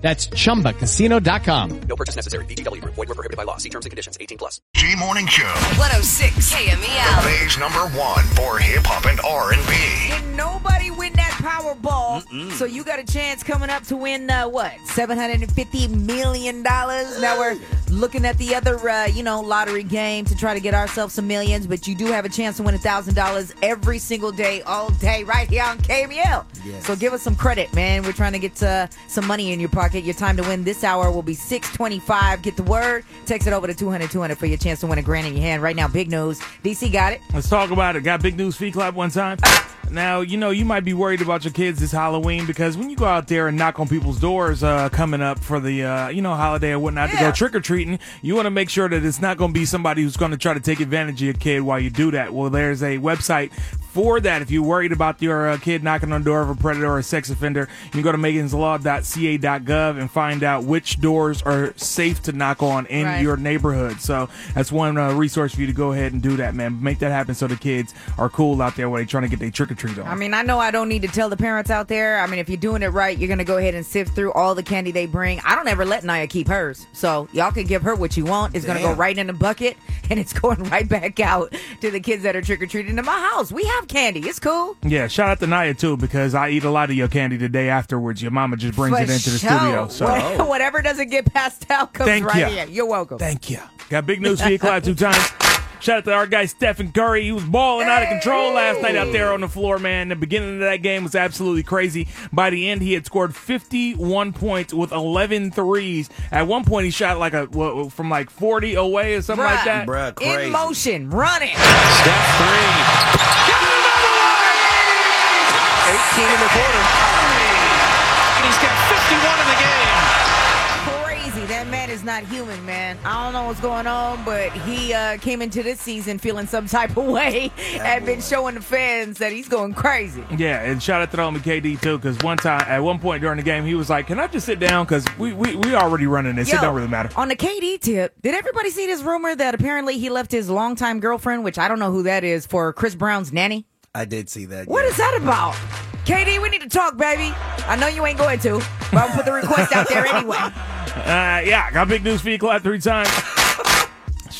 That's ChumbaCasino.com. No purchase necessary. VGW Group. Void were prohibited by law. See terms and conditions. 18 plus. G Morning Show. 106 KMEL. Bay's number one for hip hop and R&B. Did nobody win that Powerball? So you got a chance coming up to win uh, what? Seven hundred and fifty million dollars. Now we're looking at the other, uh, you know, lottery game to try to get ourselves some millions. But you do have a chance to win a thousand dollars every single day, all day, right here on KMEL. So give us some credit, man. We're trying to get uh, some money in your pocket. Your time to win this hour will be six twenty-five. Get the word. Text it over to 200 200 for your chance to win a grand in your hand. Right now, big news. DC got it. Let's talk about it. Got big news feed clap one time. Uh, Now, you know, you might be worried about your kids this Halloween because when you go out there and knock on people's doors uh, coming up for the, uh, you know, holiday or whatnot to go trick or treating, you want to make sure that it's not going to be somebody who's going to try to take advantage of your kid while you do that. Well, there's a website for that. If you're worried about your uh, kid knocking on the door of a predator or a sex offender, you can go to meganslaw.ca.gov and find out which doors are safe to knock on in Right. your neighborhood. So that's one uh, resource for you to go ahead and do that, man. Make that happen so the kids are cool out there while they're trying to get their trick or treat on. I mean, I know I don't need to tell the parents out there. I mean, if you're doing it right, you're gonna go ahead and sift through all the candy they bring. I don't ever let Naya keep hers, so y'all can give her what you want. It's gonna go right in the bucket, and it's going right back out to the kids that are trick or treating in my house. We have candy. It's cool. yeah, shout out to Naya too because I eat a lot of your candy the day afterwards. Your mama just brings For it into the sure. studio. So whatever doesn't get passed out comes Thank right ya. here. You're welcome. thank you. Got big news for you, clap two times. Shout out to our guy Stephen Curry. He was balling out of control last night out there on the floor, man. The beginning of that game was absolutely crazy. By the end, he had scored 51 points with 11 threes. At one point, he shot like a what, from like 40 away or something like that. Bruh, crazy. in motion, running. Step three. 18 in the quarter. Is not human, man. I don't know what's going on, but he uh, came into this season feeling some type of way and been showing the fans that he's going crazy. Yeah, and shout out to the homie KD too, because one time, at one point during the game, he was like, "Can I just sit down? Because we, we we already running this. it don't really matter." On the KD tip, did everybody see this rumor that apparently he left his longtime girlfriend, which I don't know who that is, for Chris Brown's nanny? I did see that. What yeah. is that about? KD, we need to talk, baby. I know you ain't going to, but I'll put the request out there anyway. Uh, yeah, got big news for you, clap three times.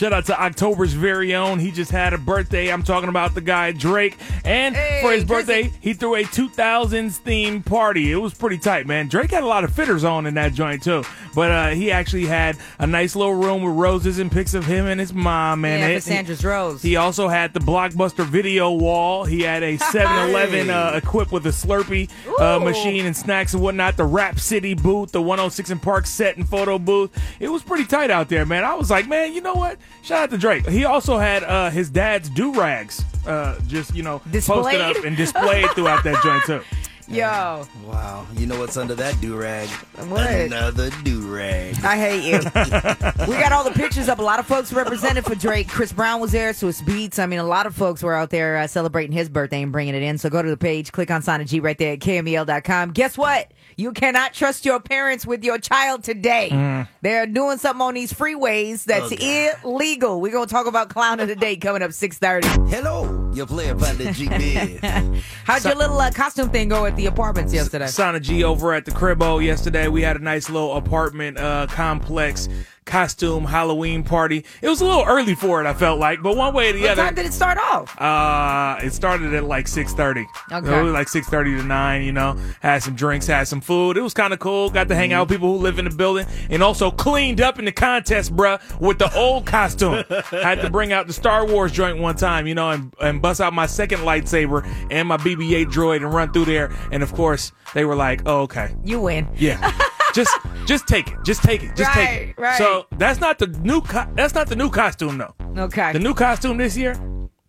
Shout out to October's very own. He just had a birthday. I'm talking about the guy Drake. And Hey, for his Drizzy. birthday, he threw a 2000s themed party. It was pretty tight, man. Drake had a lot of fitters on in that joint too. But uh, he actually had a nice little room with roses and pics of him and his mom. And Yeah, Cassandra's Rose. He also had the Blockbuster video wall. He had a 7-Eleven uh, equipped with a Slurpee uh, machine and snacks and whatnot. The Rap City booth, the 106 and Park set and photo booth. It was pretty tight out there, man. I was like, man, you know what? Shout out to Drake. He also had uh, his dad's do rags, uh, just you know, posted up and displayed throughout that joint too. Yo, Wow. You know what's under that do rag? What? Another do rag. I hate you. we got all the pictures up. A lot of folks represented for Drake. Chris Brown was there, Swizz Beatz. I mean, a lot of folks were out there uh, celebrating his birthday and bringing it in. So go to the page, click on Sana G right there at KMEL.com. Guess what? You cannot trust your parents with your child today. Mm. They're doing something on these freeways that's oh, illegal. We're going to talk about Clown of the Day coming up 630. Hello, your player partner G Biz. How'd your little uh, costume thing go at the apartments yesterday? Sana G over at the Cribbo yesterday. We had a nice little apartment uh, complex costume Halloween party. It was a little early for it, I felt like, but one way or the What other. What time did it start off? Uh, it started at like six thirty. Okay. it was like six thirty to nine. You know, had some drinks, had some food. It was kind of cool. Got to hang out with people who live in the building, and also cleaned up in the contest, bruh, with the old costume. had to bring out the Star Wars joint one time, you know, and and bust out my second lightsaber and my BB-8 droid and run through there. And of course, they were like, "Oh, okay, You win. yeah." just, just take it. Just take it. Just take it. right. So that's not the new. Co- that's not the new costume though. Okay. The new costume this year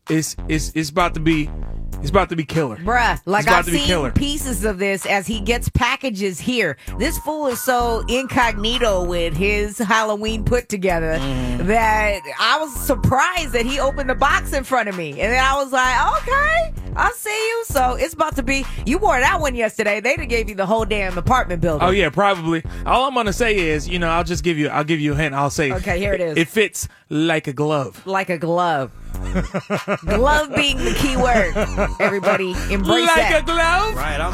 is is is about to be He's about to be killer. Bruh, like I've seen pieces of this as he gets packages here. This fool is so incognito with his Halloween put together Mm. that I was surprised that he opened the box in front of me. And then I was like, okay, I see you. So it's about to be, you wore that one yesterday. They done gave you the whole damn apartment building. Oh yeah, probably. All I'm gonna say is, you know, I'll just give you, I'll give you a hint. I'll say, Okay, here it is. It fits like a glove. Like a glove. glove being the key word. Everybody embrace like that. a glove? Right. I'm,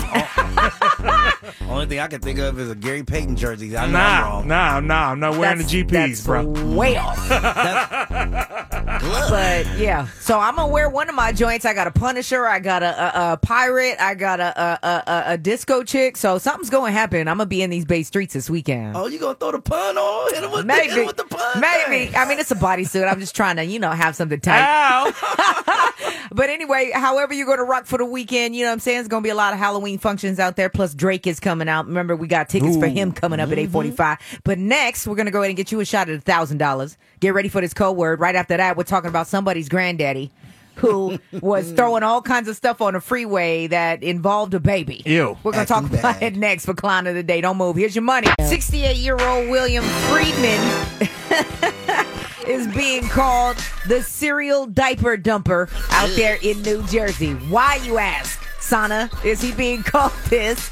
oh. only thing I can think of is a Gary Payton jersey. I know I'm Nah, wrong. nah, nah. I'm not wearing That's- the GPs, bro. Way off. but yeah, so I'm gonna wear one of my joints. I got a Punisher, I got a, a, a pirate, I got a a, a disco chick. So something's gonna happen. I'm gonna be in these Bay streets this weekend. Oh, you gonna throw the pun on? Hit him with, the, hit Maybe, him with the pun. maybe. thing. I mean, it's a bodysuit. I'm just trying to, you know, have something tight. But anyway, however you're going to rock for the weekend, you know what I'm saying? It's going to be a lot of Halloween functions out there. Plus, Drake is coming out. Remember, we got tickets for him coming up at 845. Mm-hmm. But next, we're going to go ahead and get you a shot at $1,000. Get ready for this code word. Right after that, we're talking about somebody's granddaddy who was throwing all kinds of stuff on the freeway that involved a baby. Ew. We're going to talk about bad. it next for Clown of the Day. Don't move. Here's your money. 68 year old William Friedman is being called the serial diaper dumper out there in New Jersey. Why, you ask? Sana, is he being called this?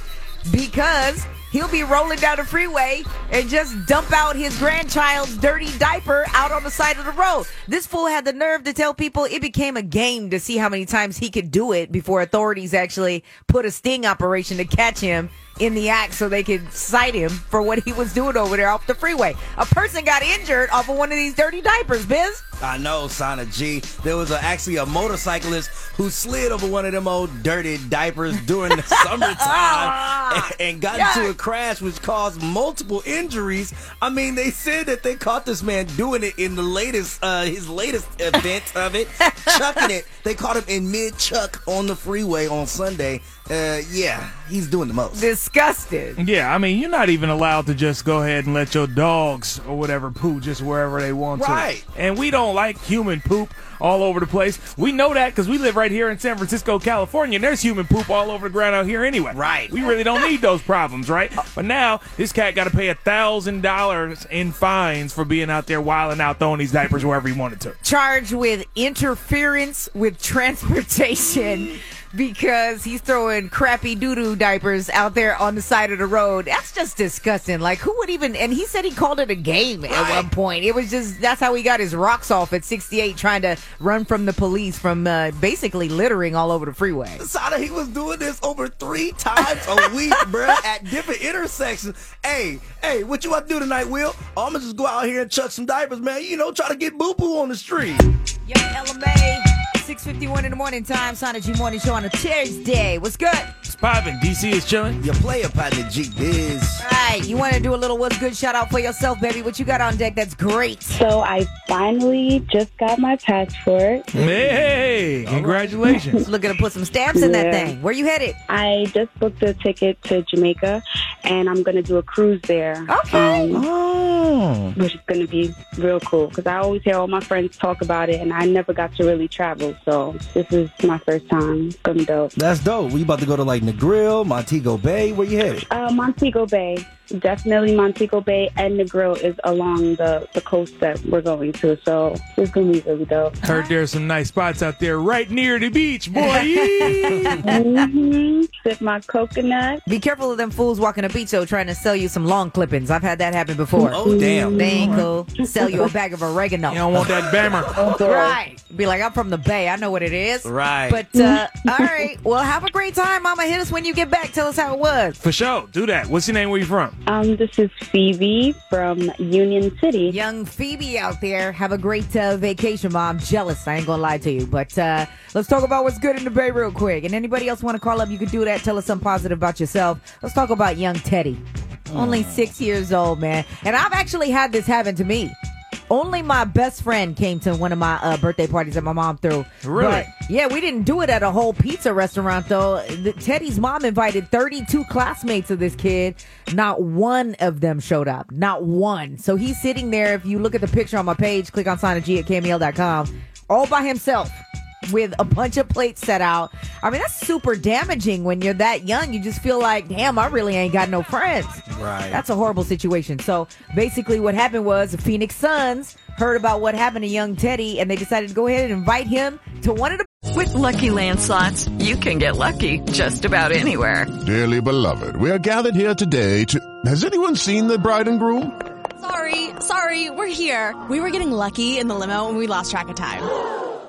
Because he'll be rolling down the freeway and just dump out his grandchild's dirty diaper out on the side of the road. This fool had the nerve to tell people it became a game to see how many times he could do it before authorities actually put a sting operation to catch him in the act so they could cite him for what he was doing over there off the freeway. A person got injured off of one of these dirty diapers, Biz. I know, Sana G. There was a, actually a motorcyclist who slid over one of them old dirty diapers during the summertime and, and got into a crash which caused multiple injuries. I mean, they said that they caught this man doing it in the latest, uh, his latest event of it, chucking it. They caught him in mid chuck on the freeway on Sunday. Uh, yeah, he's doing the most. Disgusted. Yeah, I mean, you're not even allowed to just go ahead and let your dogs or whatever poo just wherever they want Right. to. And we don't like human poop all over the place. We know that because we live right here in San Francisco, California, and there's human poop all over the ground out here anyway. Right. We really don't need those problems, right? But now this cat got to pay a thousand dollars in fines for being out there wilding out, throwing these diapers wherever he wanted to. Charged with interference with transportation. Because he's throwing crappy doo doo diapers out there on the side of the road. That's just disgusting. Like, who would even. And he said he called it a game at one point. It was just. That's how he got his rocks off at 68, trying to run from the police from uh, basically littering all over the freeway. Sana, he was doing this over three times a week, bruh, at different intersections. Hey, hey, what you want to do tonight, Will? Oh, I'm gonna just go out here and chuck some diapers, man. You know, try to get boo boo on the street. Young LMA, 651 in the morning time. Sana G Morning Show on a Tuesday. What's good? It's popping. DC is chilling. Your player partner, G Biz. All right, you want to do a little what's good shout out for yourself, baby? What you got on deck? That's great. So I finally just got my passport. Hey, congratulations. Looking to put some stamps in that Yeah. thing. Where you headed? I just booked a ticket to Jamaica, and I'm gonna do a cruise there. Okay. um, Oh. which is gonna be real cool because I always hear all my friends talk about it, and I never got to really travel. So this is my first time. It's gonna be dope. That's dope. We about to go to like Negril, Montego Bay. Where you headed? Uh, Montego Bay. Definitely Montego Bay and Negril is along the, the coast that we're going to. So it's going to be really dope. Heard there's some nice spots out there right near the beach, boy. hmm Sip my coconut. Be careful of them fools walking the beach though, trying to sell you some long clippings. I've had that happen before. Oh, damn. They ain't cool. Sell you a bag of oregano. You don't want that bammer. Right. Be like, I'm from the Bay. I know what it is. Right. But, uh, all right. Well, have a great time, Mama. Hit us when you get back. Tell us how it was. For sure. Do that. What's your name? Where you from? Um, this is Phoebe from Union City. Young Phoebe out there. Have a great uh, vacation, Mom. Jealous. I ain't going to lie to you. But uh, let's talk about what's good in the Bay real quick. And anybody else want to call up, you can do that. Tell us something positive about yourself. Let's talk about young Teddy. Only six years old, man. And I've actually had this happen to me. Only my best friend came to one of my uh, birthday parties that my mom threw. Really? But, yeah, we didn't do it at a whole pizza restaurant though. The, Teddy's mom invited 32 classmates of this kid. Not one of them showed up. Not one. So he's sitting there. If you look at the picture on my page, click on Sana G at KMEL.com, all by himself. With a bunch of plates set out. I mean, that's super damaging when you're that young. You just feel like, damn, I really ain't got no friends. Right. That's a horrible situation. So basically, what happened was the Phoenix Suns heard about what happened to young Teddy, and they decided to go ahead and invite him to one of the. With Lucky Land slots, you can get lucky just about anywhere. Dearly beloved, we are gathered here today to. Has anyone seen the bride and groom? Sorry, sorry, we're here. We were getting lucky in the limo and we lost track of time.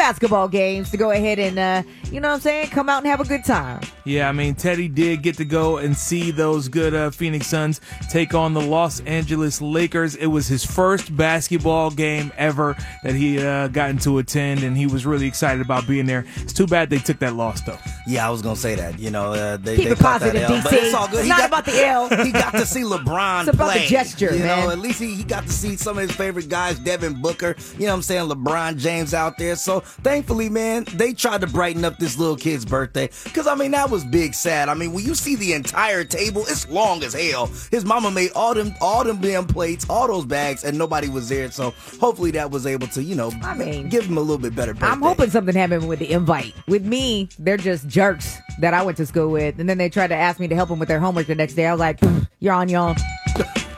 Basketball games to go ahead and uh, you know what I'm saying, come out and have a good time. Yeah, I mean, Teddy did get to go and see those good uh, Phoenix Suns take on the Los Angeles Lakers. It was his first basketball game ever that he uh, gotten to attend, and he was really excited about being there. It's too bad they took that loss, though. Yeah, I was gonna say that. You know, uh, they, Keep they it caught that positive, L, but it's all good. It's He not got- about the L. he got to see LeBron It's about the play. gesture, you man. know, at least he, he got to see some of his favorite guys, Devin Booker. You know what I'm saying? LeBron James out there. So thankfully, man, they tried to brighten up this little kid's birthday. Cause I mean, that was big sad. I mean, when you see the entire table, it's long as hell. His mama made all them all them damn plates, all those bags, and nobody was there. So hopefully that was able to, you know, I mean, give him a little bit better birthday. I'm hoping something happened with the invite. With me, they're just jerks that I went to school with, and then they tried to ask me to help them with their homework the next day. I was like, "You're on your own."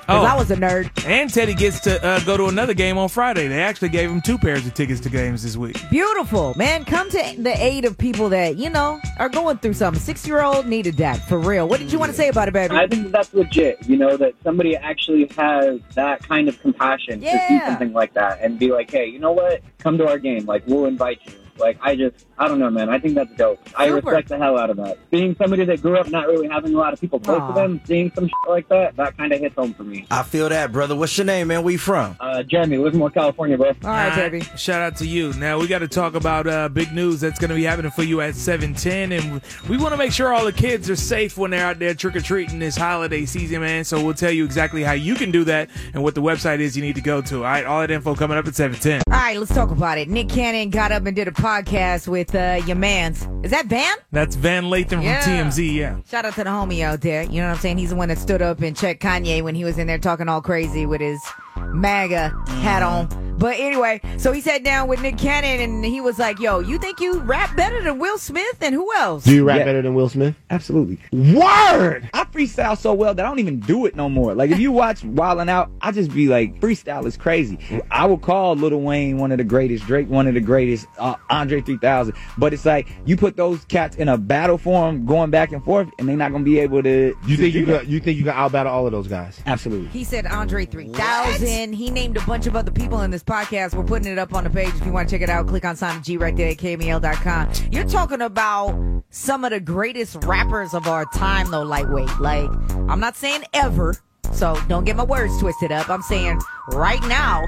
'Cause Oh. I was a nerd. And Teddy gets to uh, go to another game on Friday. They actually gave him two pairs of tickets to games this week. Beautiful, man. Come to the aid of people that, you know, are going through something. Six year old needed that for real. What did you want to say about it, baby? I think that's legit. You know that somebody actually has that kind of compassion to see something like that and be like, "Hey, you know what? Come to our game. Like, we'll invite you." Like, I just, I don't know, man. I think that's dope. I Super. respect the hell out of that. Being somebody that grew up not really having a lot of people close Aw. to them, seeing some shit like that, that kind of hits home for me. I feel that, brother. What's your name, man? Where you from? Uh, Jeremy, Livermore, California, bro. All right, All right, baby. Shout out to you. Now we got to talk about uh, big news that's going to be happening for you at 710, and we want to make sure all the kids are safe when they're out there trick or treating this holiday season, man. So we'll tell you exactly how you can do that and what the website is you need to go to. All right, all that info coming up at 710. All right, let's talk about it. Nick Cannon got up and did a podcast with uh, your man's. Is that Van? That's Van Lathan Yeah. from TMZ. Yeah. Shout out to the homie out there. You know what I'm saying? He's the one that stood up and checked Kanye when he was in there talking all crazy with his MAGA hat on. But anyway, so he sat down with Nick Cannon and he was like, Yo, you think you rap better than Will Smith and who else? Do you rap Yeah. better than Will Smith? Absolutely. Word! I freestyle so well that I don't even do it no more. Like if you watch Wildin' Out, I just be like, freestyle is crazy. I would call Lil Wayne one of the greatest, Drake one of the greatest, uh, Andre 3000. But it's like you put those cats in a battle form, going back and forth, and they're not gonna be able to. You to think you that. got you think you got out battle all of those guys? Absolutely. He said Andre 3000. He named a bunch of other people in this podcast. We're putting it up on the page. If you want to check it out, click on Sana G right there at KMEL.com. You're talking about some of the greatest rappers of our time, though, lightweight. Like, I'm not saying ever, so don't get my words twisted up. I'm saying right now,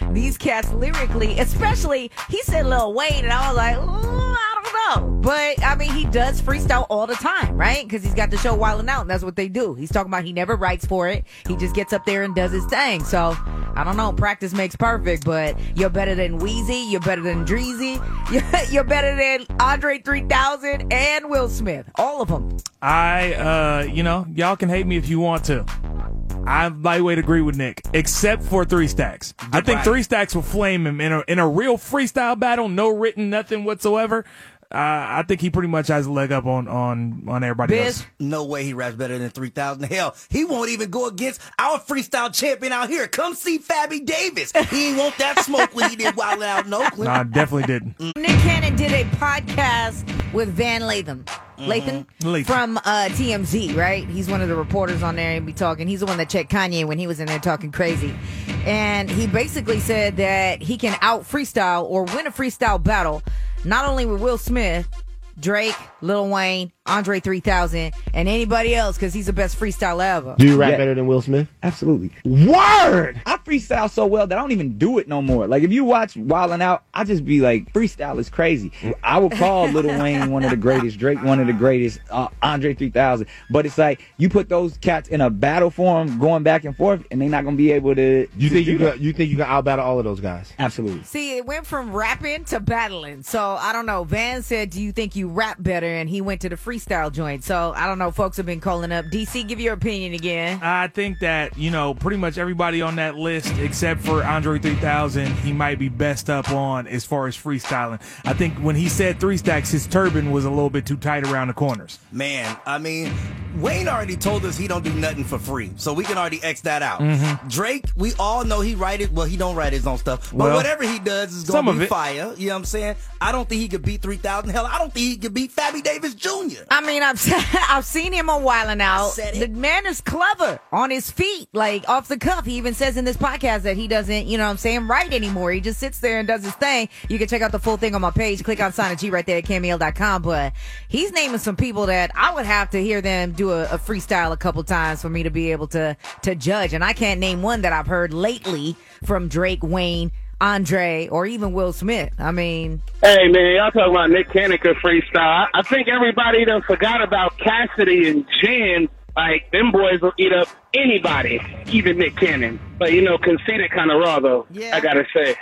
these cats lyrically, especially, he said Lil Wayne, and I was like, "Ooh, know. But, I mean, he does freestyle all the time, right? Because he's got the show Wildin' Out, and that's what they do. He's talking about he never writes for it. He just gets up there and does his thing. So, I don't know. Practice makes perfect, but you're better than Weezy. You're better than Dreezy. You're, you're better than Andre 3000 and Will Smith. All of them. I, uh, you know, y'all can hate me if you want to. I lightweight agree with Nick, except for three stacks. I think Right. three stacks will flame him in a in a real freestyle battle, no written, nothing whatsoever. Uh, I think he pretty much has a leg up on on on everybody Biz? else. No way he raps better than 3000. Hell, he won't even go against our freestyle champion out here. Come see Fabby Davis. He ain't want that smoke when he did Wild Out in Oakland. No, I definitely didn't. Nick Cannon did a podcast with Van Latham. Lathan Latham. from uh, TMZ, right? He's one of the reporters on there and be talking. He's the one that checked Kanye when he was in there talking crazy. And he basically said that he can out freestyle or win a freestyle battle, not only with Will Smith, Drake, Lil Wayne, Andre 3000, and anybody else because he's the best freestyler ever. Do you rap Yeah. better than Will Smith? Absolutely. Word! I freestyle so well that I don't even do it no more. Like if you watch Wildin' Out, I just be like, freestyle is crazy. I would call Lil Wayne one of the greatest, Drake one of the greatest, uh, Andre 3000. But it's like you put those cats in a battle form, going back and forth, and they're not gonna be able to. You to think do you that. got? You think you can out battle all of those guys? Absolutely. See, it went from rapping to battling. So I don't know. Van said, "Do you think you rap better?" And he went to the freestyle joint. So I don't know. Folks have been calling up. DC, give your opinion again. I think that, you know, pretty much everybody on that list except for Andre 3000, he might be best up on as far as freestyling. I think when he said three stacks, his turban was a little bit too tight around the corners. Man, I mean, Wayne already told us he don't do nothing for free, so we can already X that out. Mhm. Drake, we all know he write it. Well, he don't write his own stuff, but Well, whatever he does is gonna of be fire. You know what I'm saying? I don't think he could beat three thousand. Hell, I don't think he could beat Fabby Davis Jr. I mean, I've I've seen him a while now. The man is clever on his feet, like off the cuff. He even says in this podcast that he doesn't, you know what I'm saying, write anymore. He just sits there and does his thing. You can check out the full thing on my page. Click on Sana G right there at KMEL.com. But he's naming some people that I would have to hear them do a, a freestyle a couple times for me to be able to to judge. And I can't name one that I've heard lately from Drake, Wayne, Andre, or even Will Smith. I mean, Hey man, y'all talking about Nick Cannon freestyle. I think everybody done forgot about Cassidy and Jan. Like them boys will eat up anybody, even Nick Cannon. But you know, conceited kind of raw though. I gotta say.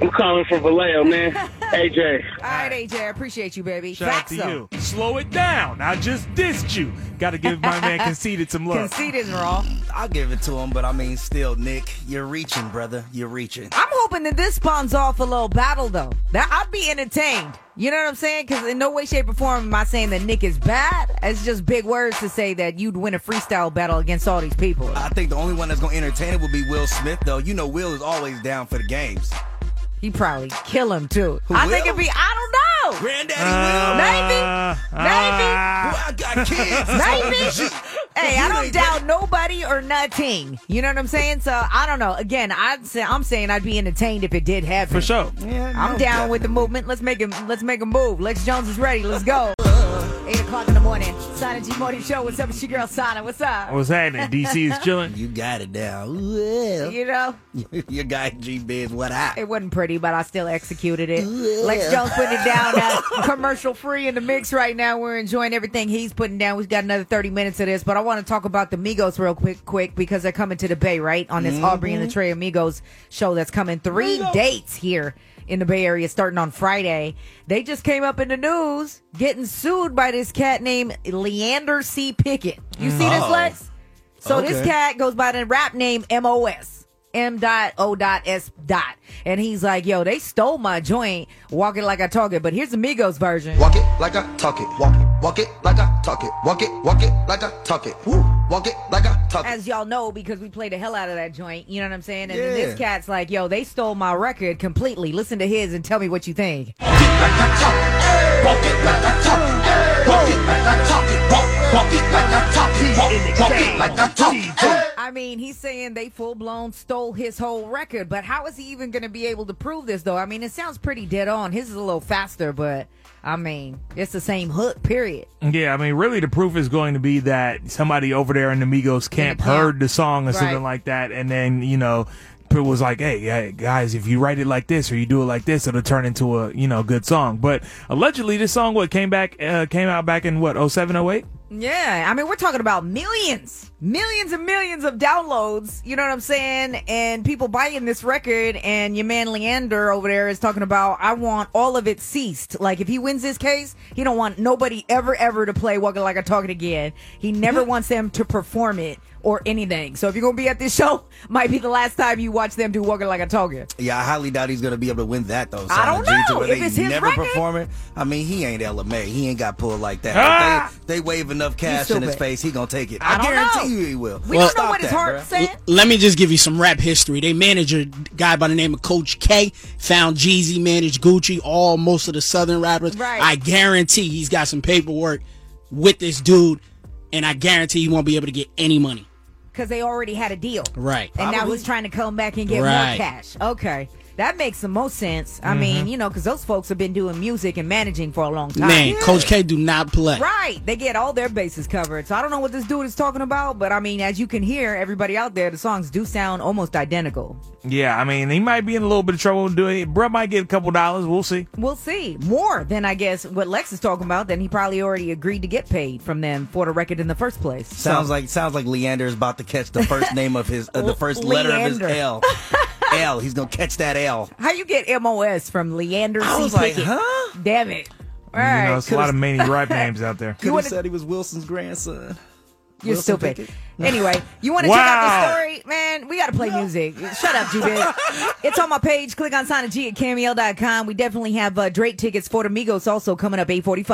I'm calling for Vallejo, man. AJ. all right, AJ, I appreciate you, baby. Shout out to you. Slow it down. I just dissed you. Got to give my man Conceited some love. Conceited and raw. I'll give it to him, but I mean, still, Nick, you're reaching, brother. You're reaching. I'm hoping that this spawns off a little battle, though. That I'd be entertained. You know what I'm saying? Because in no way, shape, or form am I saying that Nick is bad. It's just big words to say that you'd win a freestyle battle against all these people. I think the only one that's gonna entertain it will be Will Smith, though. You know, Will is always down for the games. He probably kill him too. Who, I think it'd be. I don't know. Granddaddy Uh, Maybe. Maybe. Well, I got kids. Maybe. Hey, I don't doubt nobody or nothing. You know what I'm saying? So I don't know. Again, I'd say I'm saying I'd be entertained if it did happen. For sure. Yeah, I'm no down doubt. with the movement. Let's make him. Let's make a move. Lex Jones is ready. Let's go. Eight o'clock in the morning. Sana G Morning Show. What's up with your girl Sana? What's up? What's happening? DC is chilling. You got it down. Well, You know, your guy G Biz, what I? it wasn't pretty, but I still executed it. Lex Jones putting it down, uh, commercial free in the mix right now. We're enjoying everything he's putting down. We've got another 30 minutes of this, but I want to talk about the Migos real quick, quick, because they're coming to the Bay, right? On this Aubrey and the Three Migos show that's coming. Three dates here in the Bay Area starting on Friday. They just came up in the news getting sued by this cat named Leander C. Pickett. You see this, mm. Oh. Lex? So this cat goes by the rap name MOS. M dot O dot S dot. And he's like, yo, they stole my joint, walk it like I talk it. But here's the Migos version. Walk it like I talk it. Walk it. Walk it like I talk it. Walk it. Walk it like I talk it. Woo. Walk it like I talk. As y'all know, because we played the hell out of that joint, you know what I'm saying? And Yeah. then this cat's like, yo, they stole my record completely. Listen to his and tell me what you think. Walk it like I talk it. Walk it like I talk it. Walk, walk it like I talk it. Walk, walk it like I talk. I mean, he's saying they full blown stole his whole record, but how is he even going to be able to prove this, though? I mean, it sounds pretty dead on. His is a little faster, but I mean, it's the same hook, period. Yeah, I mean, really, the proof is going to be that somebody over there in the Migos camp, camp. heard the song or Right. something like that, and then you know, it was like, hey, hey, guys, if you write it like this or you do it like this, it'll turn into a you know good song. But allegedly, this song what came back uh, came out back in what 07, 08? Yeah, I mean, we're talking about millions, millions and millions of downloads. You know what I'm saying? And people buying this record, and your man Leander over there is talking about, I want all of it ceased. Like, if he wins this case, he don't want nobody ever, ever to play Walking Like I Talk It again. He never wants them to perform it or anything. So if you're gonna be at this show, might be the last time you watch them do Walking Like a Talk It. Yeah, I highly doubt he's gonna be able to win that though. I don't G, to know. If they it's his never record. performing. I mean, he ain't Ella May. He ain't got pulled like that. Ah! If they, they wave enough cash in his face, he gonna take it. I I, guarantee know. you he will. We Well- don't know what his that, heart's bruh. saying. Let me just give you some rap history. They manager guy by the name of Coach K found Jeezy, managed Gucci, all most of the Southern rappers. Right. I guarantee he's got some paperwork with this dude, and I guarantee he won't be able to get any money. Because they already had a deal. Right. And now he's trying to come back and get more cash. Okay. That makes the most sense. I mean, you know, because those folks have been doing music and managing for a long time. Man, Coach K do not play. Right. They get all their bases covered. So I don't know what this dude is talking about, but I mean, as you can hear, everybody out there, the songs do sound almost identical. Yeah, I mean, he might be in a little bit of trouble doing it. Bruh might get a couple dollars. We'll see. We'll see. More than I guess what Lex is talking about, then he probably already agreed to get paid from them for the record in the first place. So- Sounds like sounds like Leander is about to catch the first name of his uh, the first letter of his L. L. He's gonna catch that L. How you get MOS from Leander I C. was like, Pickett? huh? Damn it. All you right. know, it's a lot of many rap names out there. Could have said he was Wilson's grandson. You're Wilson stupid. Pickett. Anyway, you want to check out Wow. the story? Man, we got to play music. Shut up, Judith. it's on my page. Click on Sana G at KMEL.com. We definitely have uh, Drake tickets for the Migos also coming up 845.